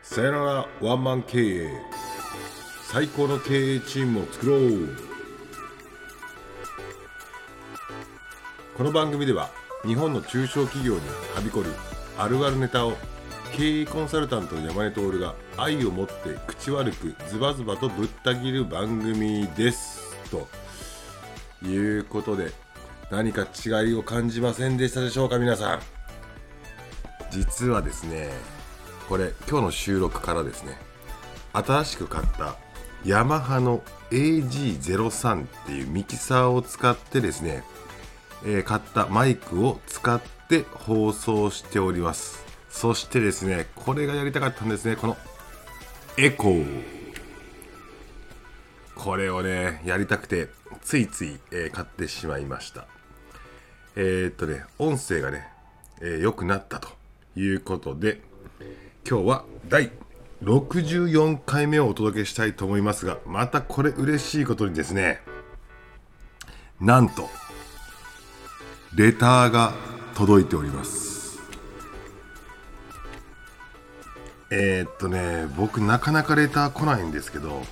さよならワンマン経営。最高の経営チームを作ろう。この番組では日本の中小企業にはびこるあるあるネタを経営コンサルタントの山根徹が愛を持って口悪くズバズバとぶった切る番組です。ということで何か違いを感じませんでしたでしょうか皆さん。実はですねこれ今日の収録からですね新しく買ったヤマハの AG03 っていうミキサーを使ってですね、えー買ったマイクを使って放送しております。そしてですねこれがやりたかったんですねこのエコー。これをねやりたくてついつい、えー買ってしまいました。えーっとね音声がね良、えーくなったということで今日は第64回目をお届けしたいと思いますがまたこれ嬉しいことにですねなんとレターが届いております。えー、っとね僕なかなかレター来ないんですけど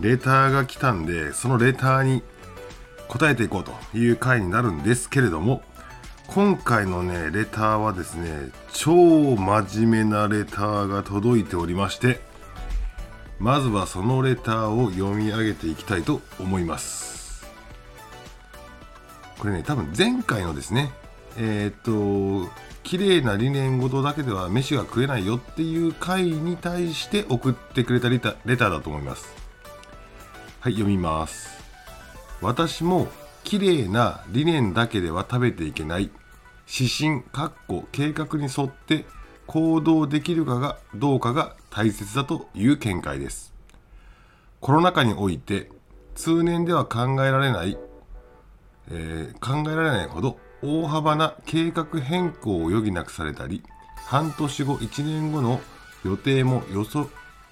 レターが来たんでそのレターに答えていこうという回になるんですけれども今回のねレターはですね超真面目なレターが届いておりましてまずはそのレターを読み上げていきたいと思います。これね多分前回のですねえーっと綺麗な理念ごとだけでは飯が食えないよっていう回に対して送ってくれたレタレターだと思います。はい読みます。私も綺麗な理念だけでは食べていけない。指針かっこ計画に沿って行動できるかがどうかが大切だという見解です。コロナ禍において通年では考えられない、えー考えられないほど大幅な計画変更を余儀なくされたり半年後1年後の予定も予想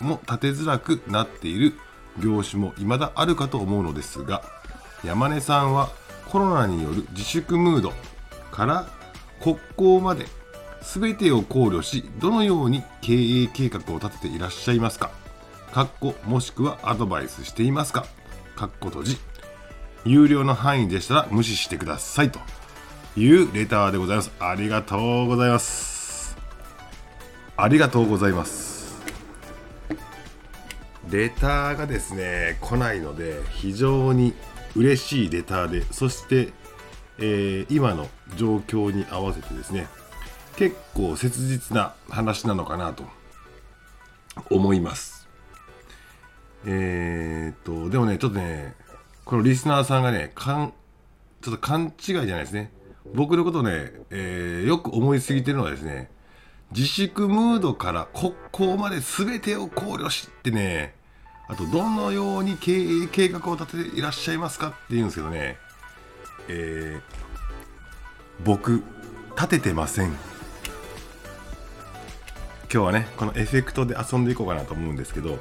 も立てづらくなっている業種も未だあるかと思うのですが山根さんはコロナによる自粛ムードから国交まで全てを考慮しどのように経営計画を立てていらっしゃいますか？かっこもしくはアドバイスしていますか？かっこ閉じ。有料の範囲でしたら無視してくださいと。いうレターでございます。ありがとうございます。ありがとうございます。レターがですね来ないので非常に嬉しいレターでそして、えー今の状況に合わせてですね結構切実な話なのかなと思います。えー、っとでもねちょっとねこのリスナーさんがねかんちょっと勘違いじゃないですね。僕のことね、えーよく思いすぎてるのはですね自粛ムードから国交まで全てを考慮してねあとどのように経営計画を立てていらっしゃいますかって言うんですけどね。えー僕立ててません。今日はねこのエフェクトで遊んでいこうかなと思うんですけど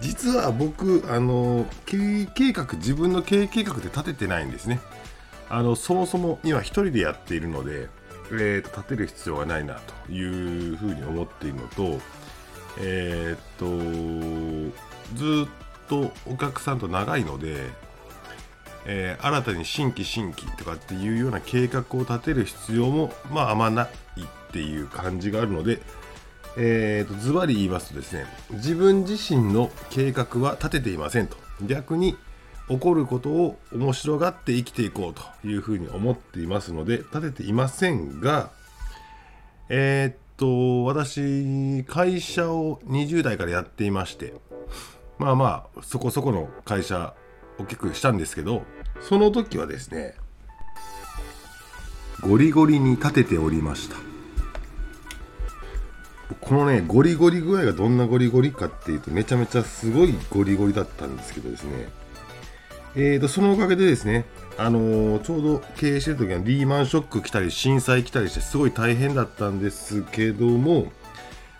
実は僕あの経営計画自分の経営計画で立ててないんですね。あのそもそも今一人でやっているので、えーと立てる必要がないなというふうに思っているのとえーっとずっとお客さんと長いので、えー新たに新規新規とかっていうような計画を立てる必要もまああまないっていう感じがあるのでえーとズバリ言いますとですね自分自身の計画は立てていませんと。逆に起こることを面白がって生きていこうというふうに思っていますので立てていませんがえーっと私会社を20代からやっていましてまあまあそこそこの会社大きくしたんですけどその時はですねゴリゴリに立てておりました。このねゴリゴリ具合がどんなゴリゴリかっていうとめちゃめちゃすごいゴリゴリだったんですけどですね。えーとそのおかげでですねあのーちょうど経営してる時はリーマンショック来たり震災来たりしてすごい大変だったんですけども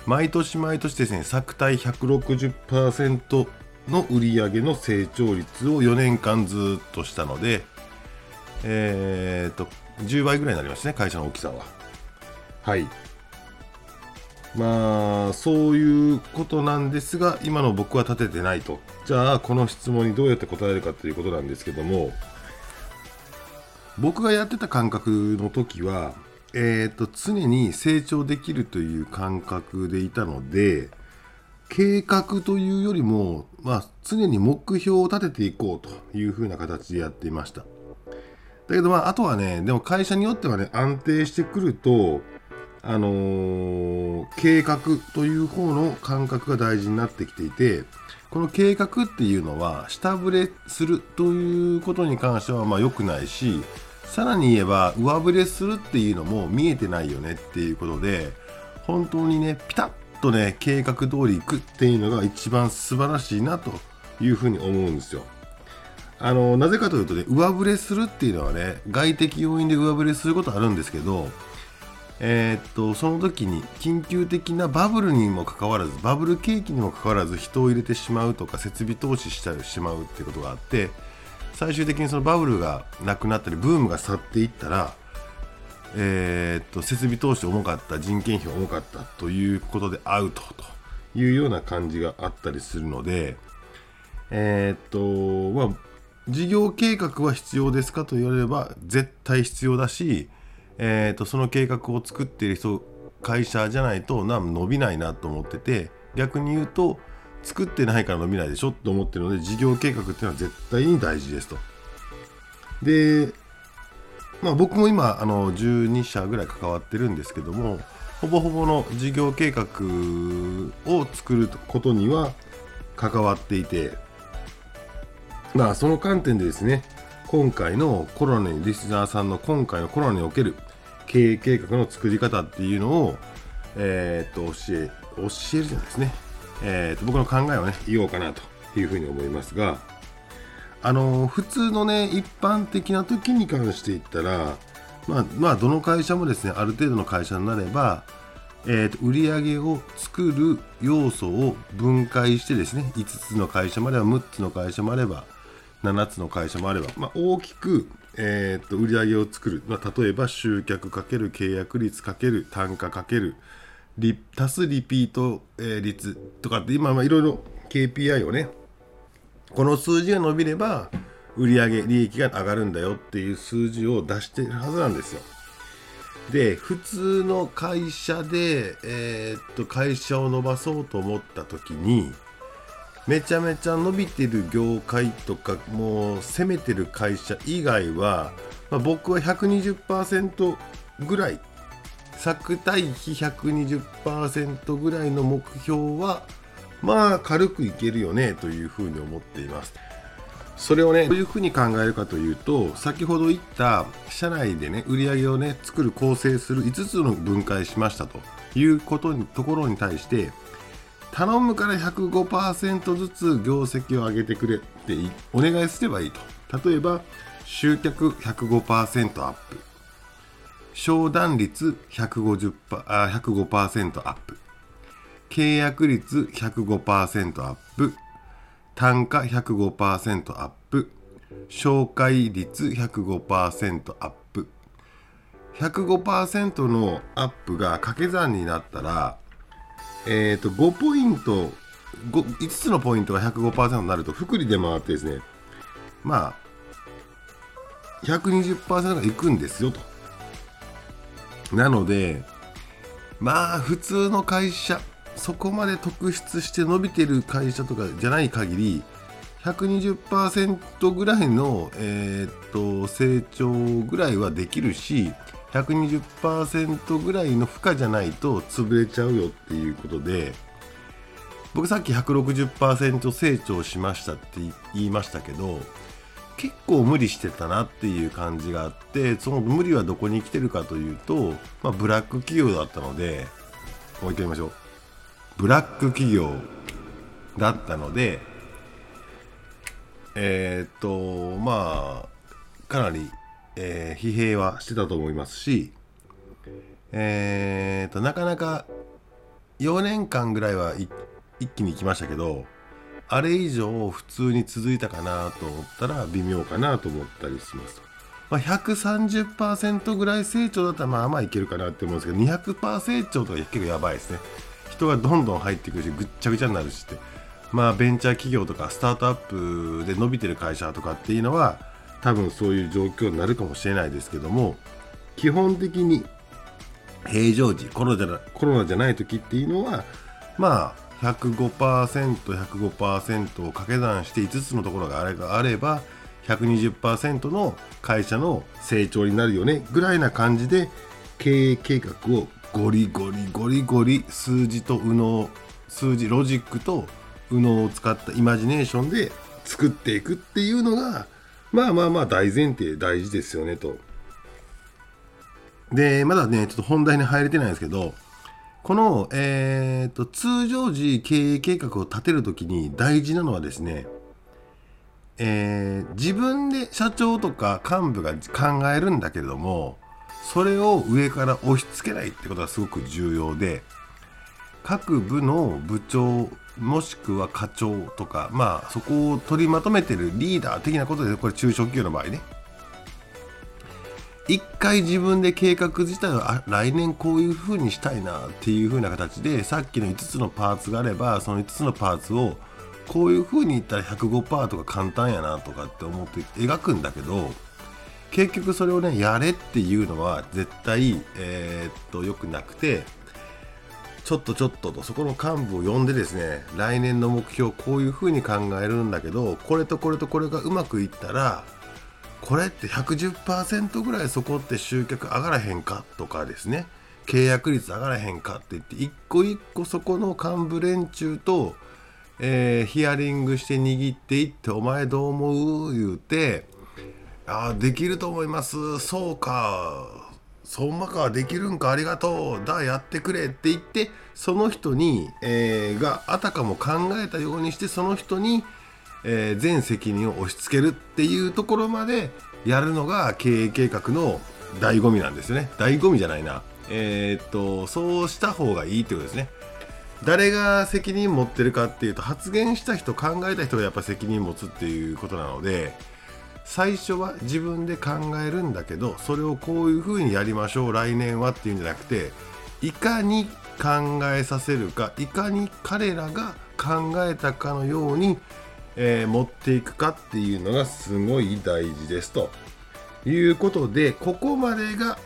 毎年毎年ですね作体160%の売り上げの成長率を4年間ずっとしたのでえー、っと10倍ぐらいになりましたね会社の大きさは。はい。まあそういうことなんですが今の僕は立ててないと。じゃあこの質問にどうやって答えるかということなんですけども僕がやってた感覚の時はえーと、常に成長できるという感覚でいたので計画というよりも、まあ、常に目標を立てていこうというふうな形でやっていました。だけどまああとはねでも会社によってはね安定してくるとあのー、計画という方の感覚が大事になってきていてこの計画っていうのは下振れするということに関してはまあ良くないしさらに言えば上振れするっていうのも見えてないよねっていうことで本当にねピタッとね計画通り行くっていうのが一番素晴らしいなというふうに思うんですよ。あのなぜかというとね上振れするっていうのはね外的要因で上振れすることあるんですけどえー、っとその時に緊急的なバブルにもかかわらずバブル景気にもかかわらず人を入れてしまうとか設備投資してしまうってことがあって最終的にそのバブルがなくなったりブームが去っていったら、えー、っと設備投資重かった人件費重かったということでアウトというような感じがあったりするのでえー、っとまあ事業計画は必要ですかと言われれば絶対必要だし、えー、とその計画を作っている人会社じゃないと伸びないなと思ってて逆に言うと作ってないから伸びないでしょって思ってるので事業計画っていうのは絶対に大事ですと。で、まあ、僕も今あの12社ぐらい関わってるんですけどもほぼほぼの事業計画を作ることには関わっていてまあその観点でですね今回のコロナにリスナーさんの今回のコロナにおける経営計画の作り方っていうのをえー、っと教え教えるじゃないですねえーと、僕の考えをね言おうかなというふうに思いますがあのー、普通のね一般的な時に関して言ったらまあ、まあ、どの会社もですねある程度の会社になれば、えーと、売上を作る要素を分解してですね5つの会社もあれば6つの会社もあれば7つの会社もあれば、まあ、大きく、えーと、売上を作る、まあ、例えば集客かける契約率かける単価かけるリ足すリピート、え率とかって今いろいろ KPI をねこの数字が伸びれば売上利益が上がるんだよっていう数字を出してるはずなんですよ。で普通の会社で、えー、っと会社を伸ばそうと思った時にめちゃめちゃ伸びてる業界とかもう攻めてる会社以外は、まあ、僕は120%ぐらい作対比120%ぐらいの目標はまあ軽くいけるよねというふうに思っています。それをねどういうふうに考えるかというと先ほど言った社内でね売り上げをね作る構成する5つの分解しましたということにところに対して頼むから105%ずつ業績を上げてくれってお願いすればいいと。例えば集客105%アップ。商談率150あ105%アップ。契約率105%アップ。単価105%アップ。紹介率105%アップ。105%のアップが掛け算になったらえっ、ー、と5ポイント 5, 5つのポイントが105%になると福利で回ってですねまあ120%がいくんですよと。なのでまあ普通の会社そこまで特筆して伸びてる会社とかじゃない限り120%ぐらいの、えー、っと成長ぐらいはできるし120%ぐらいの負荷じゃないと潰れちゃうよっていうことで僕さっき160%成長しましたって言いましたけど結構無理してたなっていう感じがあってその無理はどこに来てるかというと、まあ、ブラック企業だったのでもう一回言いましょう。ブラック企業だったのでえー、っとまあかなり、えー、疲弊はしてたと思いますしえー、っとなかなか4年間ぐらいは一気に行きましたけどあれ以上普通に続いたかなと思ったら微妙かなと思ったりしますまあ、130%ぐらい成長だったらまあまあいけるかなって思うんですけど200%成長とか結構やばいですね。人がどんどん入ってくるしぐっちゃぐちゃになるしって。まあベンチャー企業とかスタートアップで伸びてる会社とかっていうのは多分そういう状況になるかもしれないですけども基本的に平常時コロナコロナじゃない時っていうのはまあ 105%105% を掛け算して5つのところがあれがあれば120%の会社の成長になるよねぐらいな感じで経営計画をゴリゴリゴリゴリ数字と右脳数字ロジックと右脳を使ったイマジネーションで作っていくっていうのがまあまあまあ大前提大事ですよねと。でまだねちょっと本題に入れてないんですけどこの、えーと、通常時経営計画を立てるときに大事なのはですね、えー、自分で社長とか幹部が考えるんだけれどもそれを上から押し付けないってことがすごく重要で各部の部長もしくは課長とかまあそこを取りまとめてるリーダー的なことでこれ中小企業の場合ね。一回自分で計画自体をあ来年こういう風にしたいなっていう風な形でさっきの5つのパーツがあればその5つのパーツをこういう風に言ったら105%とか簡単やなとかって思って描くんだけど結局それをねやれっていうのは絶対えー、っと良くなくてちょっとちょっととそこの幹部を呼んでですね来年の目標こういう風に考えるんだけどこれとこれとこれがうまくいったらこれって110%ぐらいそこって集客上がらへんかとかですね。契約率上がらへんかって言って一個一個そこの幹部連中と、えー、ヒアリングして握っていって「お前どう思う?」言うて「ああできると思います。そうか。そんまか。できるんか。ありがとう。だやってくれ」って言ってその人に、えー、があたかも考えたようにしてその人に「えー、全責任を押し付けるっていうところまでやるのが経営計画の醍醐味なんですね。醍醐味じゃないな。えー、っとそうした方がいいってことですね。誰が責任持ってるかっていうと発言した人考えた人がやっぱ責任持つっていうことなので最初は自分で考えるんだけどそれをこういうふうにやりましょう来年はっていうんじゃなくていかに考えさせるかいかに彼らが考えたかのようにえー、持っていくかっていうのがすごい大事ですということでここまでが、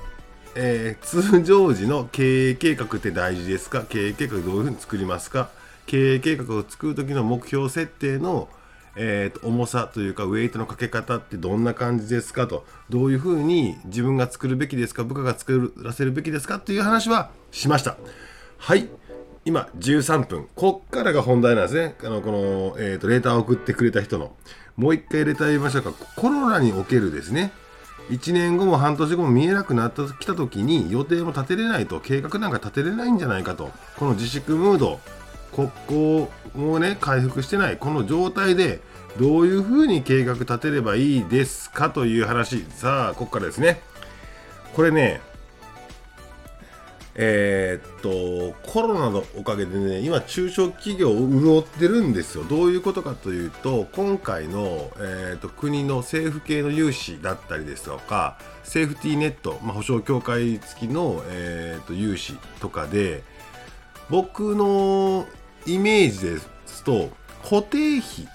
えー、通常時の経営計画って大事ですか？経営計画どういうふうに作りますか？経営計画を作る時の目標設定の、えーと、重さというかウェイトのかけ方ってどんな感じですかと？どういうふうに自分が作るべきですか？部下が作らせるべきですか？っていう話はしました。はい。今13分。こっからが本題なんですね。あのこの、えーと、レーターを送ってくれた人の。もう一回レター言いましょうか。コロナにおけるですね。1年後も半年後も見えなくなってきた時に予定も立てれないと。計画なんか立てれないんじゃないかと。この自粛ムード。国交もね回復してない。この状態でどういうふうに計画立てればいいですかという話。さあここからですね。これねえー、っとコロナのおかげでね今中小企業を潤ってるんですよ。どういうことかというと今回の、えー、っと国の政府系の融資だったりですとかセーフティーネット、まあ、保証協会付きの、えー、っと融資とかで僕のイメージですと固定費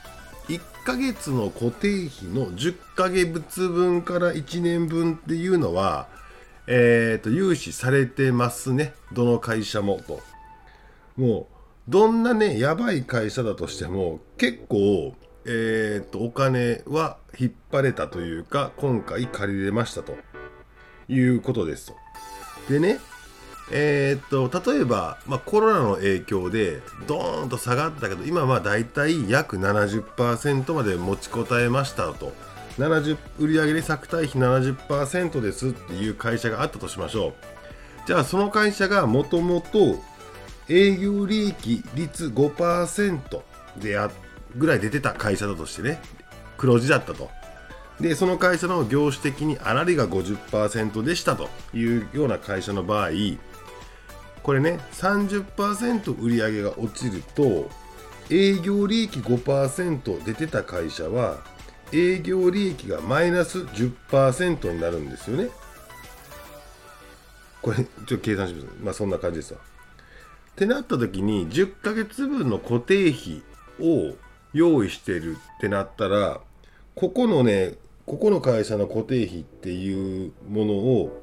1ヶ月の固定費の10ヶ月分から1年分っていうのはえーと、融資されてますね。どの会社もともうどんなねやばい会社だとしても結構えーと、お金は引っ張れたというか今回借りれましたと。いうことですと。でねえー、と例えば、まあ、コロナの影響でドーンと下がったけど今はだいたい約70%まで持ちこたえましたと。70売上で作対比70%ですっていう会社があったとしましょう。じゃあその会社がもともと営業利益率5%であぐらい出てた会社だとしてね黒字だったと。でその会社の業種的に粗利が50%でしたというような会社の場合これね30%売上が落ちると営業利益5%出てた会社は営業利益がマイナス10%になるんですよね。これ、ちょっと計算します。まあそんな感じですわ。ってなった時に、10ヶ月分の固定費を用意してるってなったら、ここのね、ここの会社の固定費っていうものを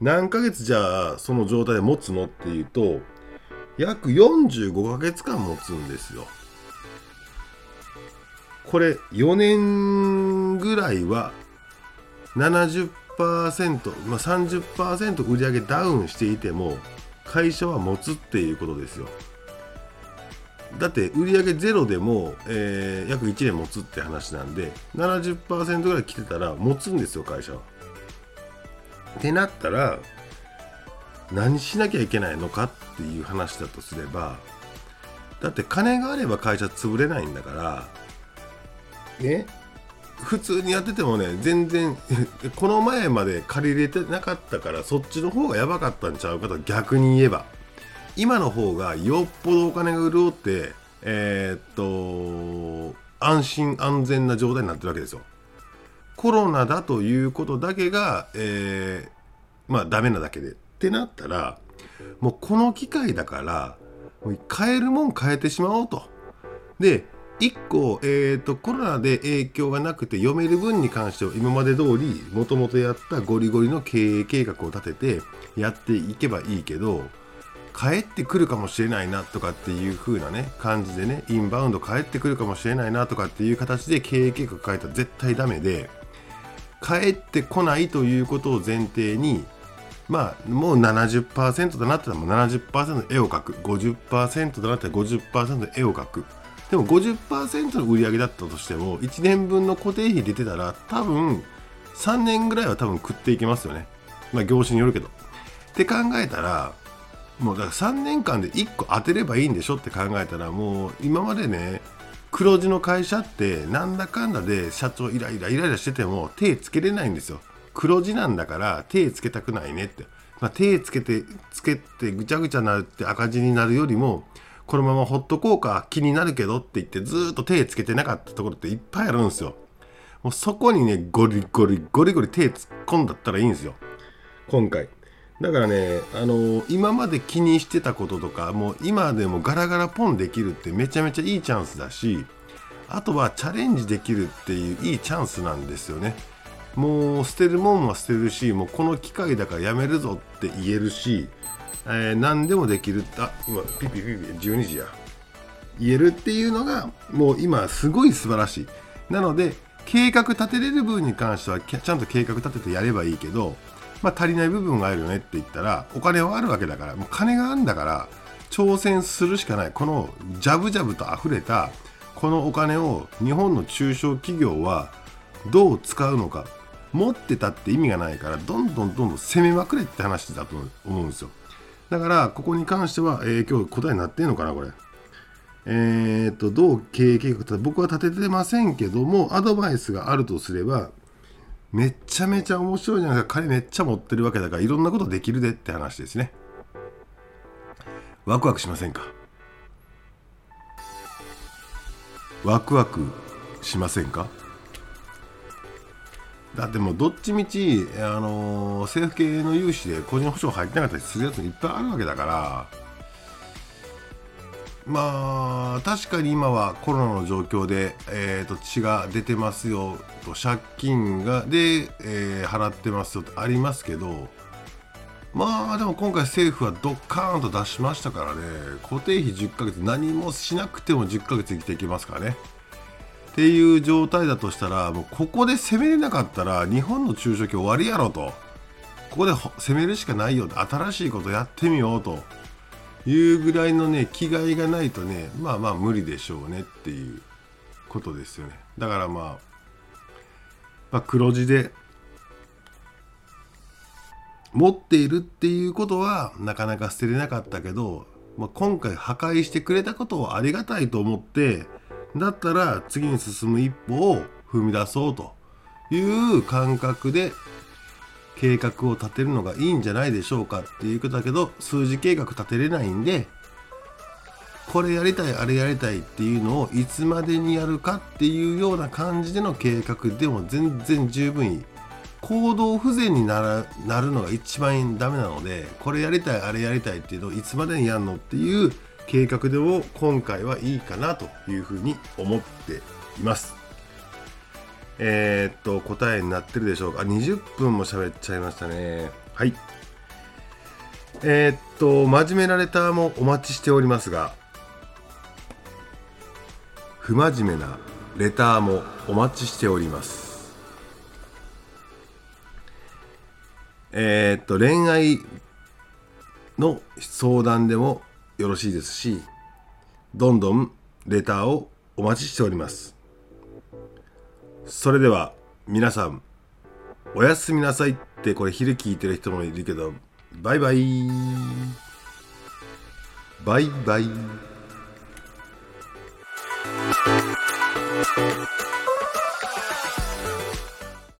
何ヶ月じゃあその状態で持つのっていうと、約45ヶ月間持つんですよ。これ4年ぐらいは70%、まあ、30%売上ダウンしていても会社は持つっていうことですよ。だって売上ゼロでも、えー、約1年持つって話なんで70%ぐらい来てたら持つんですよ会社は。ってなったら何しなきゃいけないのかっていう話だとすればだって金があれば会社潰れないんだからね普通にやっててもね全然 この前まで借りれてなかったからそっちの方がやばかったんちゃうかと逆に言えば。今の方がよっぽどお金が潤ってえー、っと安心安全な状態になってるわけですよ。コロナだということだけが、えー、まあダメなだけで。ってなったらもうこの機会だから買えるもん変えてしまおうと。で1個、えーと、コロナで影響がなくて読める分に関しては今まで通りもともとやったゴリゴリの経営計画を立ててやっていけばいいけど帰ってくるかもしれないなとかっていう風なね感じでねインバウンド帰ってくるかもしれないなとかっていう形で経営計画変えたら絶対ダメで帰ってこないということを前提にまあもう70%となってたらもう70%絵を描く。50%となったら50%絵を描く。でも50%の売り上げだったとしても1年分の固定費出てたら多分3年ぐらいは多分食っていけますよね。まあ業種によるけど。って考えたらもうだから3年間で1個当てればいいんでしょ？って考えたらもう今までね黒字の会社ってなんだかんだで社長イライライライラしてても手つけれないんですよ。黒字なんだから手つけたくないねって、まあ、手つけてつけてぐちゃぐちゃなるって赤字になるよりもこのままほっとこうか気になるけどって言ってずっと手つけてなかったところっていっぱいあるんですよ。もうそこにねゴリゴリゴリゴリ手突っ込んだったらいいんですよ。今回。だからね、あのー、今まで気にしてたこととか、もう今でもガラガラポンできるってめちゃめちゃいいチャンスだし、あとはチャレンジできるっていういいチャンスなんですよね。もう捨てるもんは捨てるし、もうこの機会だからやめるぞって言えるし、えー、何でもできる。あ、今、ピピピピ、12時や。言えるっていうのが、もう今すごい素晴らしい。なので、計画立てれる分に関しては、ちゃんと計画立ててやればいいけど、まあ、足りない部分があるよねって言ったらお金はあるわけだからもう金があるんだから挑戦するしかないこのジャブジャブと溢れたこのお金を日本の中小企業はどう使うのか持ってたって意味がないからどんどんどんどん攻めまくれって話だと思うんですよだからここに関しては、えー、今日答えになってんのかなこれえー、っとどう経営計画僕は立ててませんけどもアドバイスがあるとすればめっちゃめちゃ面白いじゃないですか。金めっちゃ持ってるわけだから、いろんなことできるでって話ですね。ワクワクしませんか？ワクワクしませんか？だってもうどっちみち、あのー、政府系の融資で個人保証入ってなかったりするやつもいっぱいあるわけだからまあ確かに今はコロナの状況で、えー、と血が出てますよと借金がで、えー、払ってますよとありますけどまあでも今回政府はドッカーンと出しましたからね固定費10ヶ月何もしなくても10ヶ月生きていけますからね。っていう状態だとしたらもうここで攻めれなかったら日本の中小企業終わりやろと。ここで攻めるしかないよ。新しいことやってみようと。いうぐらいのね気概がないとねまあまあ無理でしょうねっていうことですよね。だからまあ、まあ、黒字で持っているっていうことはなかなか捨てれなかったけど、まあ、今回破壊してくれたことをありがたいと思ってだったら次に進む一歩を踏み出そうという感覚で計画を立てるのがいいんじゃないでしょうかっていうことだけど数字計画立てれないんでこれやりたいあれやりたいっていうのをいつまでにやるかっていうような感じでの計画でも全然十分いい。行動不全にならなるのが一番ダメなのでこれやりたいあれやりたいっていうのをいつまでにやるのっていう計画でも今回はいいかなというふうに思っています。えー、っと答えになってるでしょうか。20分も喋っちゃいましたね。はい。えー、っと真面目なレターもお待ちしておりますが不真面目なレターもお待ちしております。えー、っと恋愛の相談でもよろしいですしどんどんレターをお待ちしておりますそれでは皆さんおやすみなさいってこれ昼聞いてる人もいるけどバイバイバイバイ Thank you.